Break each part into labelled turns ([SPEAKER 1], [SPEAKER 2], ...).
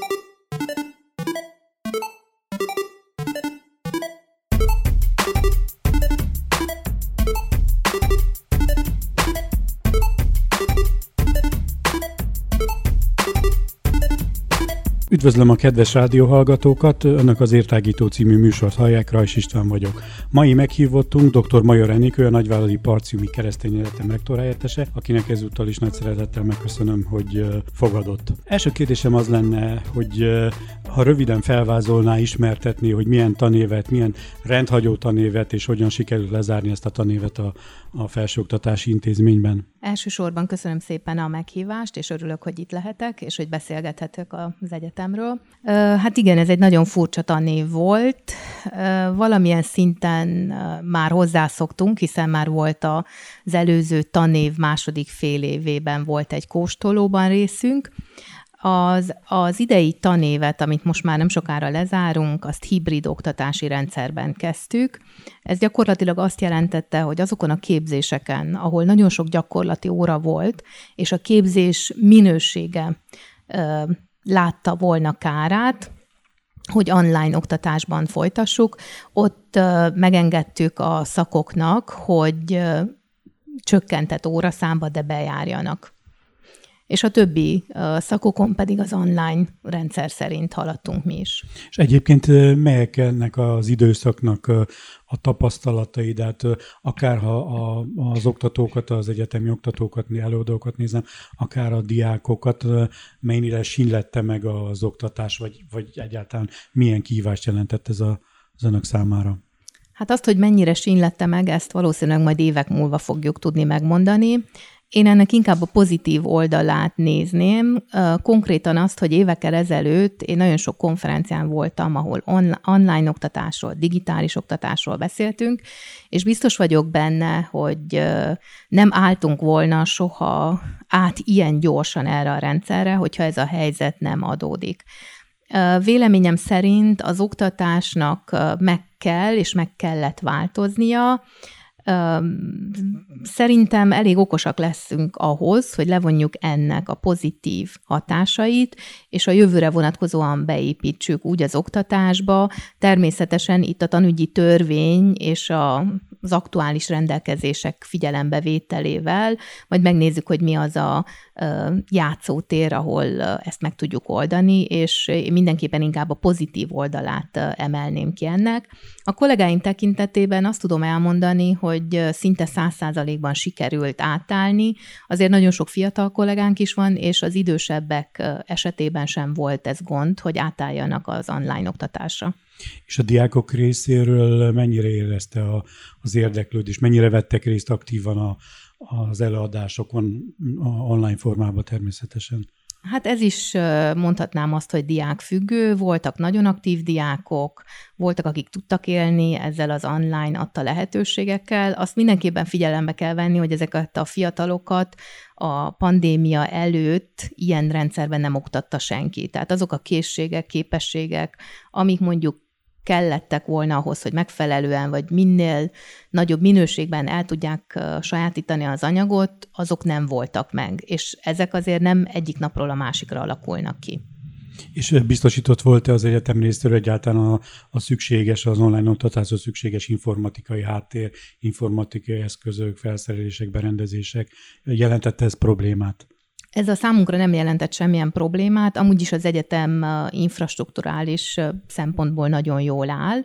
[SPEAKER 1] thank you. Üdvözlöm a kedves rádióhallgatókat, önök az Értágító című műsort hallják, Rajs István vagyok. Mai meghívottunk dr. Major Enikő, a Nagyvállalati Parciumi Keresztény Egyetem rektorhelyettese, akinek ezúttal is nagy szeretettel megköszönöm, hogy fogadott. Első kérdésem az lenne, hogy ha röviden felvázolná, ismertetni, hogy milyen tanévet, milyen rendhagyó tanévet, és hogyan sikerült lezárni ezt a tanévet a, a felsőoktatási intézményben.
[SPEAKER 2] Elsősorban köszönöm szépen a meghívást, és örülök, hogy itt lehetek, és hogy beszélgethetek az egyetemről. Hát igen, ez egy nagyon furcsa tanév volt. Valamilyen szinten már hozzászoktunk, hiszen már volt az előző tanév második fél évében volt egy kóstolóban részünk, az, az idei tanévet, amit most már nem sokára lezárunk, azt hibrid oktatási rendszerben kezdtük. Ez gyakorlatilag azt jelentette, hogy azokon a képzéseken, ahol nagyon sok gyakorlati óra volt, és a képzés minősége ö, látta volna kárát, hogy online oktatásban folytassuk, ott ö, megengedtük a szakoknak, hogy ö, csökkentett óraszámba, de bejárjanak és a többi szakokon pedig az online rendszer szerint haladtunk mi is.
[SPEAKER 1] És egyébként melyek ennek az időszaknak a tapasztalatai, tehát akár ha a, az oktatókat, az egyetemi oktatókat, előadókat nézem, akár a diákokat, mennyire sinlette meg az oktatás, vagy, vagy egyáltalán milyen kihívást jelentett ez a, az önök számára?
[SPEAKER 2] Hát azt, hogy mennyire sínlette meg, ezt valószínűleg majd évek múlva fogjuk tudni megmondani. Én ennek inkább a pozitív oldalát nézném, konkrétan azt, hogy évekkel ezelőtt én nagyon sok konferencián voltam, ahol on- online oktatásról, digitális oktatásról beszéltünk, és biztos vagyok benne, hogy nem álltunk volna soha át ilyen gyorsan erre a rendszerre, hogyha ez a helyzet nem adódik. Véleményem szerint az oktatásnak meg kell és meg kellett változnia, Szerintem elég okosak leszünk ahhoz, hogy levonjuk ennek a pozitív hatásait, és a jövőre vonatkozóan beépítsük úgy az oktatásba. Természetesen itt a tanügyi törvény és a az aktuális rendelkezések figyelembevételével, majd megnézzük, hogy mi az a játszótér, ahol ezt meg tudjuk oldani, és mindenképpen inkább a pozitív oldalát emelném ki ennek. A kollégáim tekintetében azt tudom elmondani, hogy szinte száz százalékban sikerült átállni, azért nagyon sok fiatal kollégánk is van, és az idősebbek esetében sem volt ez gond, hogy átálljanak az online oktatásra.
[SPEAKER 1] És a diákok részéről mennyire érezte a, az érdeklődést, mennyire vettek részt aktívan a, az előadásokon, a online formában természetesen?
[SPEAKER 2] Hát ez is mondhatnám azt, hogy diák függő, voltak nagyon aktív diákok, voltak, akik tudtak élni ezzel az online adta lehetőségekkel. Azt mindenképpen figyelembe kell venni, hogy ezeket a fiatalokat a pandémia előtt ilyen rendszerben nem oktatta senki. Tehát azok a készségek, képességek, amik mondjuk kellettek volna ahhoz, hogy megfelelően vagy minél nagyobb minőségben el tudják sajátítani az anyagot, azok nem voltak meg. És ezek azért nem egyik napról a másikra alakulnak ki.
[SPEAKER 1] És biztosított volt-e az egyetem részéről egyáltalán a, a szükséges, az online oktatáshoz szükséges informatikai háttér, informatikai eszközök, felszerelések, berendezések? Jelentette ez problémát?
[SPEAKER 2] Ez a számunkra nem jelentett semmilyen problémát, amúgy is az egyetem infrastruktúrális szempontból nagyon jól áll.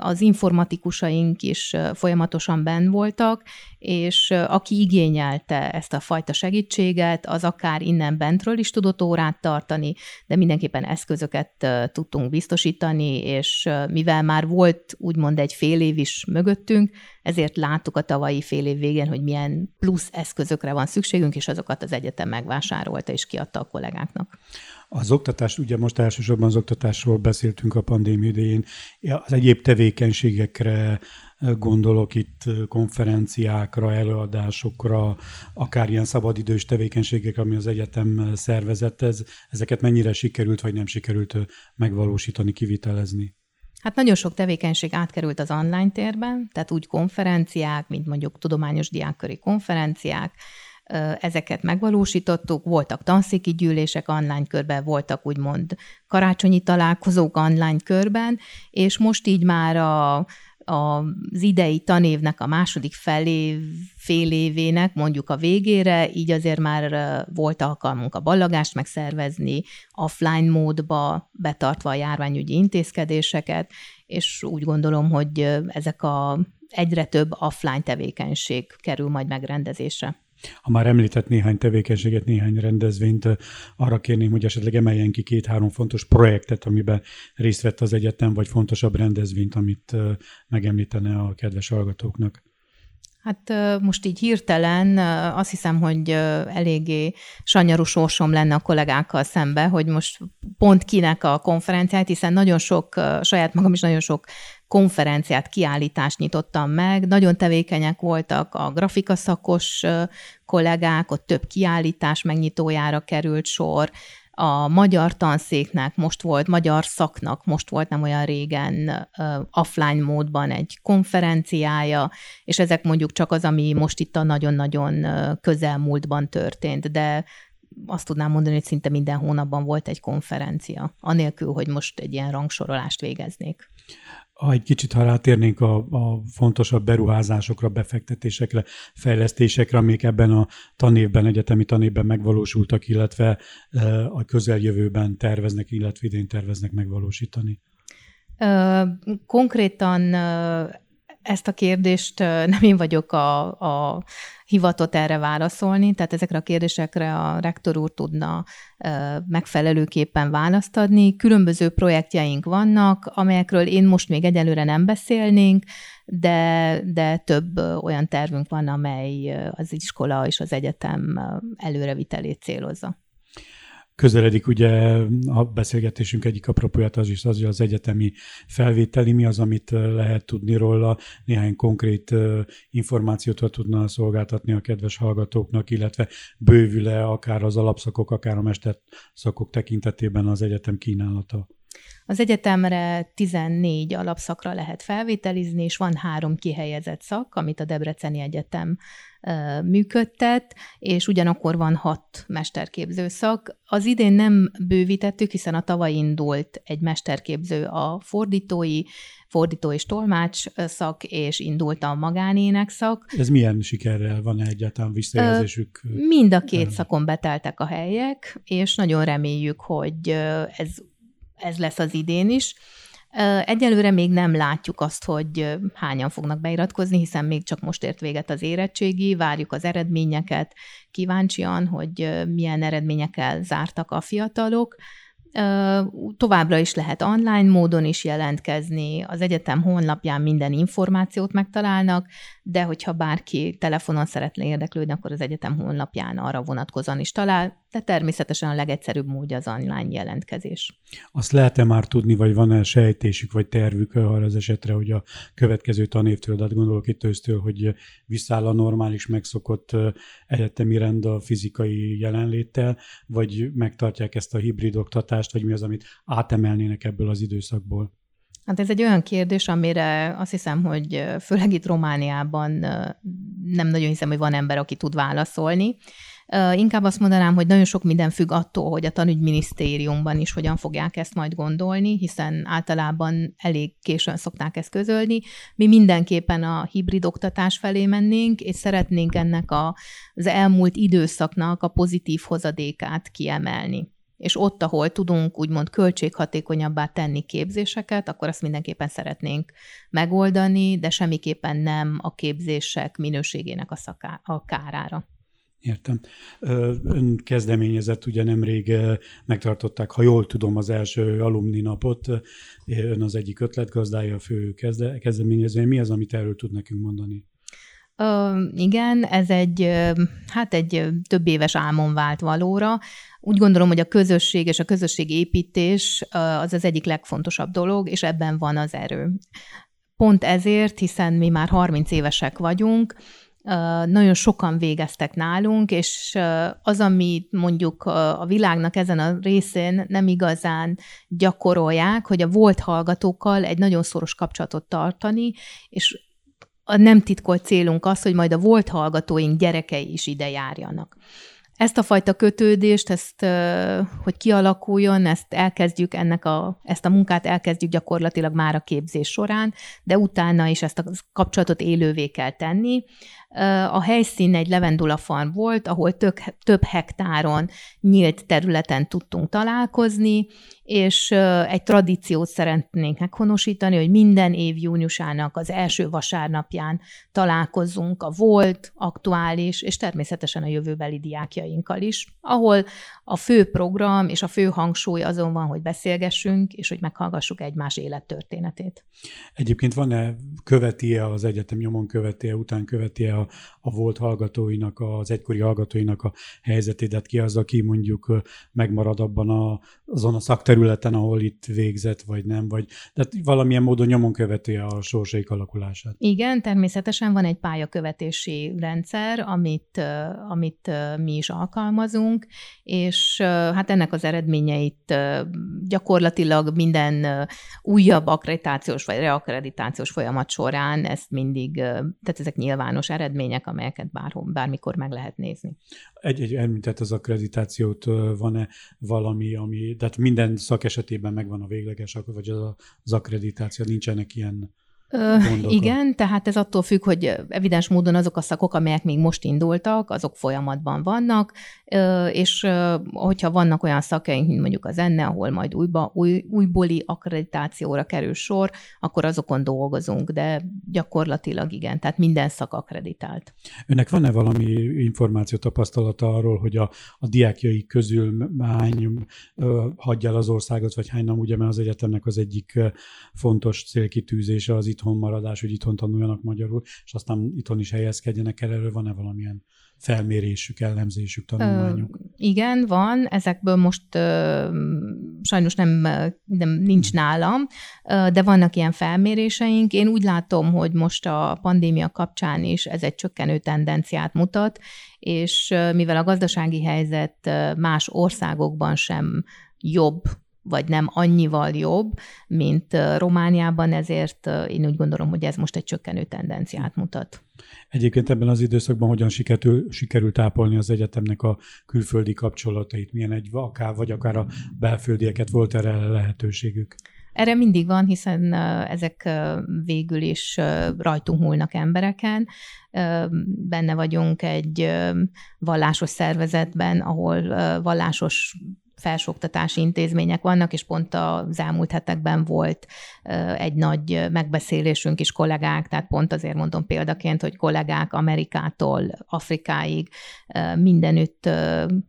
[SPEAKER 2] Az informatikusaink is folyamatosan benn voltak, és aki igényelte ezt a fajta segítséget, az akár innen bentről is tudott órát tartani, de mindenképpen eszközöket tudtunk biztosítani, és mivel már volt úgymond egy fél év is mögöttünk, ezért láttuk a tavalyi fél év végén, hogy milyen plusz eszközökre van szükségünk, és azokat az egyetem megvásárolta és kiadta a kollégáknak.
[SPEAKER 1] Az oktatás, ugye most elsősorban az oktatásról beszéltünk a pandémia idején, az egyéb tevékenységekre gondolok itt konferenciákra, előadásokra, akár ilyen szabadidős tevékenységek, ami az egyetem szervezett, ez, ezeket mennyire sikerült, vagy nem sikerült megvalósítani, kivitelezni?
[SPEAKER 2] Hát nagyon sok tevékenység átkerült az online térben, tehát úgy konferenciák, mint mondjuk tudományos diákköri konferenciák, ezeket megvalósítottuk, voltak tanszéki gyűlések online körben, voltak úgymond karácsonyi találkozók online körben, és most így már a az idei tanévnek a második felé, fél évének mondjuk a végére, így azért már volt alkalmunk a ballagást megszervezni, offline módba betartva a járványügyi intézkedéseket, és úgy gondolom, hogy ezek a egyre több offline tevékenység kerül majd megrendezésre.
[SPEAKER 1] Ha már említett néhány tevékenységet, néhány rendezvényt, arra kérném, hogy esetleg emeljen ki két-három fontos projektet, amiben részt vett az egyetem, vagy fontosabb rendezvényt, amit megemlítene a kedves hallgatóknak.
[SPEAKER 2] Hát most így hirtelen azt hiszem, hogy eléggé sanyarú sorsom lenne a kollégákkal szembe, hogy most pont kinek a konferenciát, hiszen nagyon sok, saját magam is nagyon sok konferenciát, kiállítást nyitottam meg. Nagyon tevékenyek voltak a grafikaszakos kollégák, ott több kiállítás megnyitójára került sor, a magyar tanszéknek most volt, magyar szaknak most volt nem olyan régen offline módban egy konferenciája, és ezek mondjuk csak az, ami most itt a nagyon-nagyon közelmúltban történt, de azt tudnám mondani, hogy szinte minden hónapban volt egy konferencia, anélkül, hogy most egy ilyen rangsorolást végeznék.
[SPEAKER 1] Ha egy kicsit, ha rátérnénk a, a fontosabb beruházásokra, befektetésekre, fejlesztésekre, amik ebben a tanévben, egyetemi tanévben megvalósultak, illetve e, a közeljövőben terveznek, illetve idén terveznek megvalósítani?
[SPEAKER 2] Konkrétan ezt a kérdést nem én vagyok a, a hivatott erre válaszolni, tehát ezekre a kérdésekre a rektor úr tudna megfelelőképpen választ adni. Különböző projektjeink vannak, amelyekről én most még egyelőre nem beszélnénk, de, de több olyan tervünk van, amely az iskola és az egyetem előrevitelét célozza.
[SPEAKER 1] Közeledik ugye a beszélgetésünk egyik apropóját az is az, hogy az egyetemi felvételi, mi az, amit lehet tudni róla, néhány konkrét információt tudna szolgáltatni a kedves hallgatóknak, illetve bővül-e akár az alapszakok, akár a mesterszakok tekintetében az egyetem kínálata?
[SPEAKER 2] Az egyetemre 14 alapszakra lehet felvételizni, és van három kihelyezett szak, amit a Debreceni Egyetem működtet, és ugyanakkor van hat mesterképző szak. Az idén nem bővítettük, hiszen a tavaly indult egy mesterképző a fordítói, fordító és tolmács szak, és indult a magánének szak.
[SPEAKER 1] Ez milyen sikerrel van egyáltalán visszajelzésük?
[SPEAKER 2] Mind a két szakon beteltek a helyek, és nagyon reméljük, hogy ez, ez lesz az idén is. Egyelőre még nem látjuk azt, hogy hányan fognak beiratkozni, hiszen még csak most ért véget az érettségi, várjuk az eredményeket kíváncsian, hogy milyen eredményekkel zártak a fiatalok. Továbbra is lehet online módon is jelentkezni, az egyetem honlapján minden információt megtalálnak, de hogyha bárki telefonon szeretne érdeklődni, akkor az egyetem honlapján arra vonatkozóan is talál, de természetesen a legegyszerűbb módja az online jelentkezés.
[SPEAKER 1] Azt lehet-e már tudni, vagy van-e sejtésük, vagy tervük arra az esetre, hogy a következő tanévtől, de hát gondolok itt ősztől, hogy visszáll a normális megszokott egyetemi rend a fizikai jelenléttel, vagy megtartják ezt a hibrid oktatást, vagy mi az, amit átemelnének ebből az időszakból?
[SPEAKER 2] Hát ez egy olyan kérdés, amire azt hiszem, hogy főleg itt Romániában nem nagyon hiszem, hogy van ember, aki tud válaszolni. Inkább azt mondanám, hogy nagyon sok minden függ attól, hogy a tanügyminisztériumban is hogyan fogják ezt majd gondolni, hiszen általában elég későn szokták ezt közölni. Mi mindenképpen a hibrid oktatás felé mennénk, és szeretnénk ennek a, az elmúlt időszaknak a pozitív hozadékát kiemelni és ott, ahol tudunk úgymond költséghatékonyabbá tenni képzéseket, akkor azt mindenképpen szeretnénk megoldani, de semmiképpen nem a képzések minőségének a, szaká, a kárára.
[SPEAKER 1] Értem. Ön kezdeményezett, ugye nemrég megtartották, ha jól tudom, az első alumni napot. Ön az egyik ötletgazdája, a fő kezde, kezdeményező. Mi az, amit erről tud nekünk mondani?
[SPEAKER 2] Ö, igen, ez egy, hát egy több éves álmon vált valóra. Úgy gondolom, hogy a közösség és a közösségépítés az az egyik legfontosabb dolog, és ebben van az erő. Pont ezért, hiszen mi már 30 évesek vagyunk, nagyon sokan végeztek nálunk, és az, ami mondjuk a világnak ezen a részén nem igazán gyakorolják, hogy a volt hallgatókkal egy nagyon szoros kapcsolatot tartani, és a nem titkolt célunk az, hogy majd a volt hallgatóink gyerekei is ide járjanak. Ezt a fajta kötődést, ezt, hogy kialakuljon, ezt elkezdjük, ennek a, ezt a munkát elkezdjük gyakorlatilag már a képzés során, de utána is ezt a kapcsolatot élővé kell tenni. A helyszín egy levendula farm volt, ahol tök, több hektáron nyílt területen tudtunk találkozni, és egy tradíciót szeretnénk meghonosítani, hogy minden év júniusának az első vasárnapján találkozzunk a volt, aktuális, és természetesen a jövőbeli diákjainkkal is, ahol a fő program és a fő hangsúly azon van, hogy beszélgessünk, és hogy meghallgassuk egymás élettörténetét.
[SPEAKER 1] Egyébként van-e, követi-e az egyetem nyomon követi-e, után követi-e a, a volt hallgatóinak, az egykori hallgatóinak a helyzetét, tehát ki az, aki mondjuk megmarad abban a, azon a szakterületen, ahol itt végzett, vagy nem, vagy tehát valamilyen módon nyomon követi a sorsaik alakulását.
[SPEAKER 2] Igen, természetesen van egy pályakövetési rendszer, amit, amit mi is alkalmazunk, és hát ennek az eredményeit gyakorlatilag minden újabb akkreditációs vagy reakkreditációs folyamat során ezt mindig, tehát ezek nyilvános eredmények, amelyeket bárhol, bármikor meg lehet nézni.
[SPEAKER 1] Egy, egy említett az akkreditációt, van-e valami, ami, tehát minden szak esetében megvan a végleges, vagy az, az akkreditáció, nincsenek ilyen
[SPEAKER 2] Ö, igen, tehát ez attól függ, hogy evidens módon azok a szakok, amelyek még most indultak, azok folyamatban vannak, és hogyha vannak olyan szakjaink, mint mondjuk az enne, ahol majd újba, új, újbóli akkreditációra kerül sor, akkor azokon dolgozunk, de gyakorlatilag igen, tehát minden szak akkreditált.
[SPEAKER 1] Önnek van-e valami információ, tapasztalata arról, hogy a, a diákjai közül hány hagyja el az országot, vagy hány nem, ugye, mert az egyetemnek az egyik fontos célkitűzése az itthon maradás, hogy itthon tanuljanak magyarul, és aztán itthon is helyezkedjenek el, erről van-e valamilyen felmérésük, ellenzésük, tanulmányuk?
[SPEAKER 2] Ö, igen, van. Ezekből most ö, sajnos nem, nem nincs nálam, ö, de vannak ilyen felméréseink. Én úgy látom, hogy most a pandémia kapcsán is ez egy csökkenő tendenciát mutat, és mivel a gazdasági helyzet más országokban sem jobb, vagy nem annyival jobb, mint Romániában, ezért én úgy gondolom, hogy ez most egy csökkenő tendenciát mutat.
[SPEAKER 1] Egyébként ebben az időszakban hogyan sikerül, sikerült tápolni az egyetemnek a külföldi kapcsolatait? Milyen egy akár, vagy akár a belföldieket volt erre lehetőségük?
[SPEAKER 2] Erre mindig van, hiszen ezek végül is rajtunk múlnak embereken. Benne vagyunk egy vallásos szervezetben, ahol vallásos felsőoktatási intézmények vannak, és pont az elmúlt hetekben volt egy nagy megbeszélésünk is kollégák, tehát pont azért mondom példaként, hogy kollégák Amerikától Afrikáig mindenütt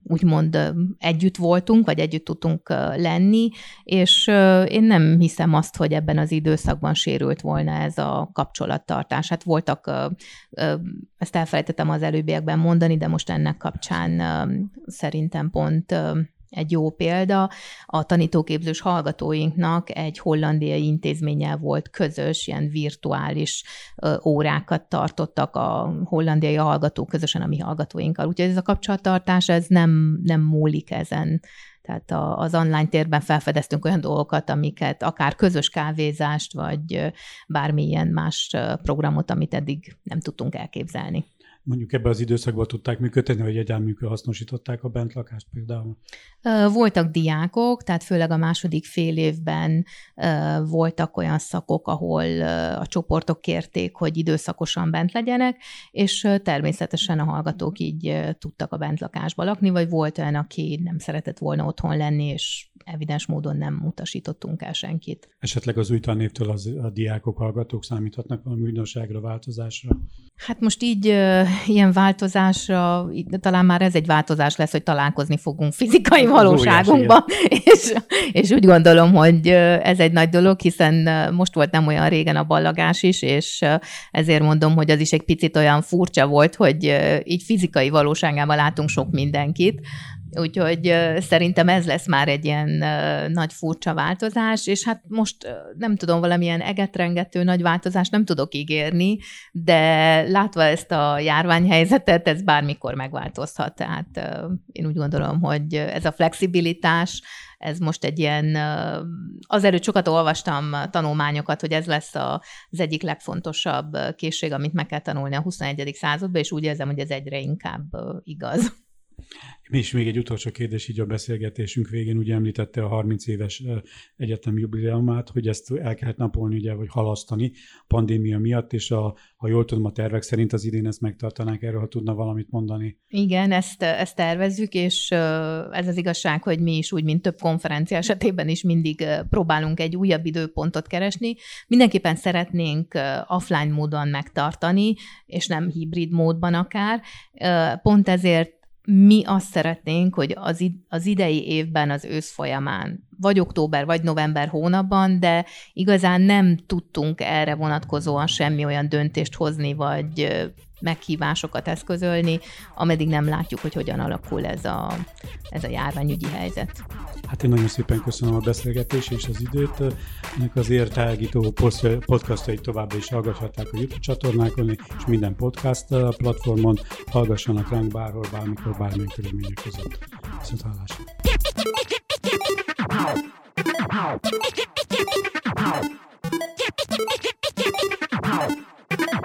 [SPEAKER 2] úgymond együtt voltunk, vagy együtt tudtunk lenni, és én nem hiszem azt, hogy ebben az időszakban sérült volna ez a kapcsolattartás. Hát voltak, ezt elfelejtettem az előbbiekben mondani, de most ennek kapcsán szerintem pont egy jó példa, a tanítóképzős hallgatóinknak egy hollandiai intézménnyel volt közös, ilyen virtuális órákat tartottak a hollandiai hallgatók közösen a mi hallgatóinkkal. Úgyhogy ez a kapcsolattartás, ez nem, nem múlik ezen. Tehát az online térben felfedeztünk olyan dolgokat, amiket akár közös kávézást, vagy bármilyen más programot, amit eddig nem tudtunk elképzelni
[SPEAKER 1] mondjuk ebben az időszakban tudták működtetni, vagy egyáltalán hasznosították a bentlakást például?
[SPEAKER 2] Voltak diákok, tehát főleg a második fél évben voltak olyan szakok, ahol a csoportok kérték, hogy időszakosan bent legyenek, és természetesen a hallgatók így tudtak a bentlakásba lakni, vagy volt olyan, aki nem szeretett volna otthon lenni, és evidens módon nem utasítottunk el senkit.
[SPEAKER 1] Esetleg az új tanévtől az, a diákok, hallgatók számíthatnak valami újdonságra, változásra?
[SPEAKER 2] Hát most így ilyen változásra, talán már ez egy változás lesz, hogy találkozni fogunk fizikai valóságunkban, és, és úgy gondolom, hogy ez egy nagy dolog, hiszen most volt nem olyan régen a ballagás is, és ezért mondom, hogy az is egy picit olyan furcsa volt, hogy így fizikai valóságában látunk sok mindenkit, Úgyhogy szerintem ez lesz már egy ilyen nagy furcsa változás, és hát most nem tudom, valamilyen egetrengető nagy változást nem tudok ígérni, de látva ezt a járványhelyzetet, ez bármikor megváltozhat. Tehát én úgy gondolom, hogy ez a flexibilitás, ez most egy ilyen, azelőtt sokat olvastam tanulmányokat, hogy ez lesz az egyik legfontosabb készség, amit meg kell tanulni a 21. században, és úgy érzem, hogy ez egyre inkább igaz.
[SPEAKER 1] Is még egy utolsó kérdés így a beszélgetésünk végén, ugye említette a 30 éves egyetem jubileumát, hogy ezt el kellett napolni, ugye, vagy halasztani pandémia miatt, és a, ha jól tudom, a tervek szerint az idén ezt megtartanák, erről ha tudna valamit mondani.
[SPEAKER 2] Igen, ezt, ezt tervezzük, és ez az igazság, hogy mi is úgy, mint több konferencia esetében is mindig próbálunk egy újabb időpontot keresni. Mindenképpen szeretnénk offline módon megtartani, és nem hibrid módban akár. Pont ezért mi azt szeretnénk, hogy az, az idei évben, az ősz folyamán, vagy október, vagy november hónapban, de igazán nem tudtunk erre vonatkozóan semmi olyan döntést hozni, vagy meghívásokat eszközölni, ameddig nem látjuk, hogy hogyan alakul ez a, ez a járványügyi helyzet.
[SPEAKER 1] Hát én nagyon szépen köszönöm a beszélgetést és az időt. Ennek az értelgító podcastait továbbra is hallgathatják a YouTube csatornákon, és minden podcast platformon hallgassanak ránk bárhol, bármikor, bármilyen körülmények között. Viszont hallásra! Ow!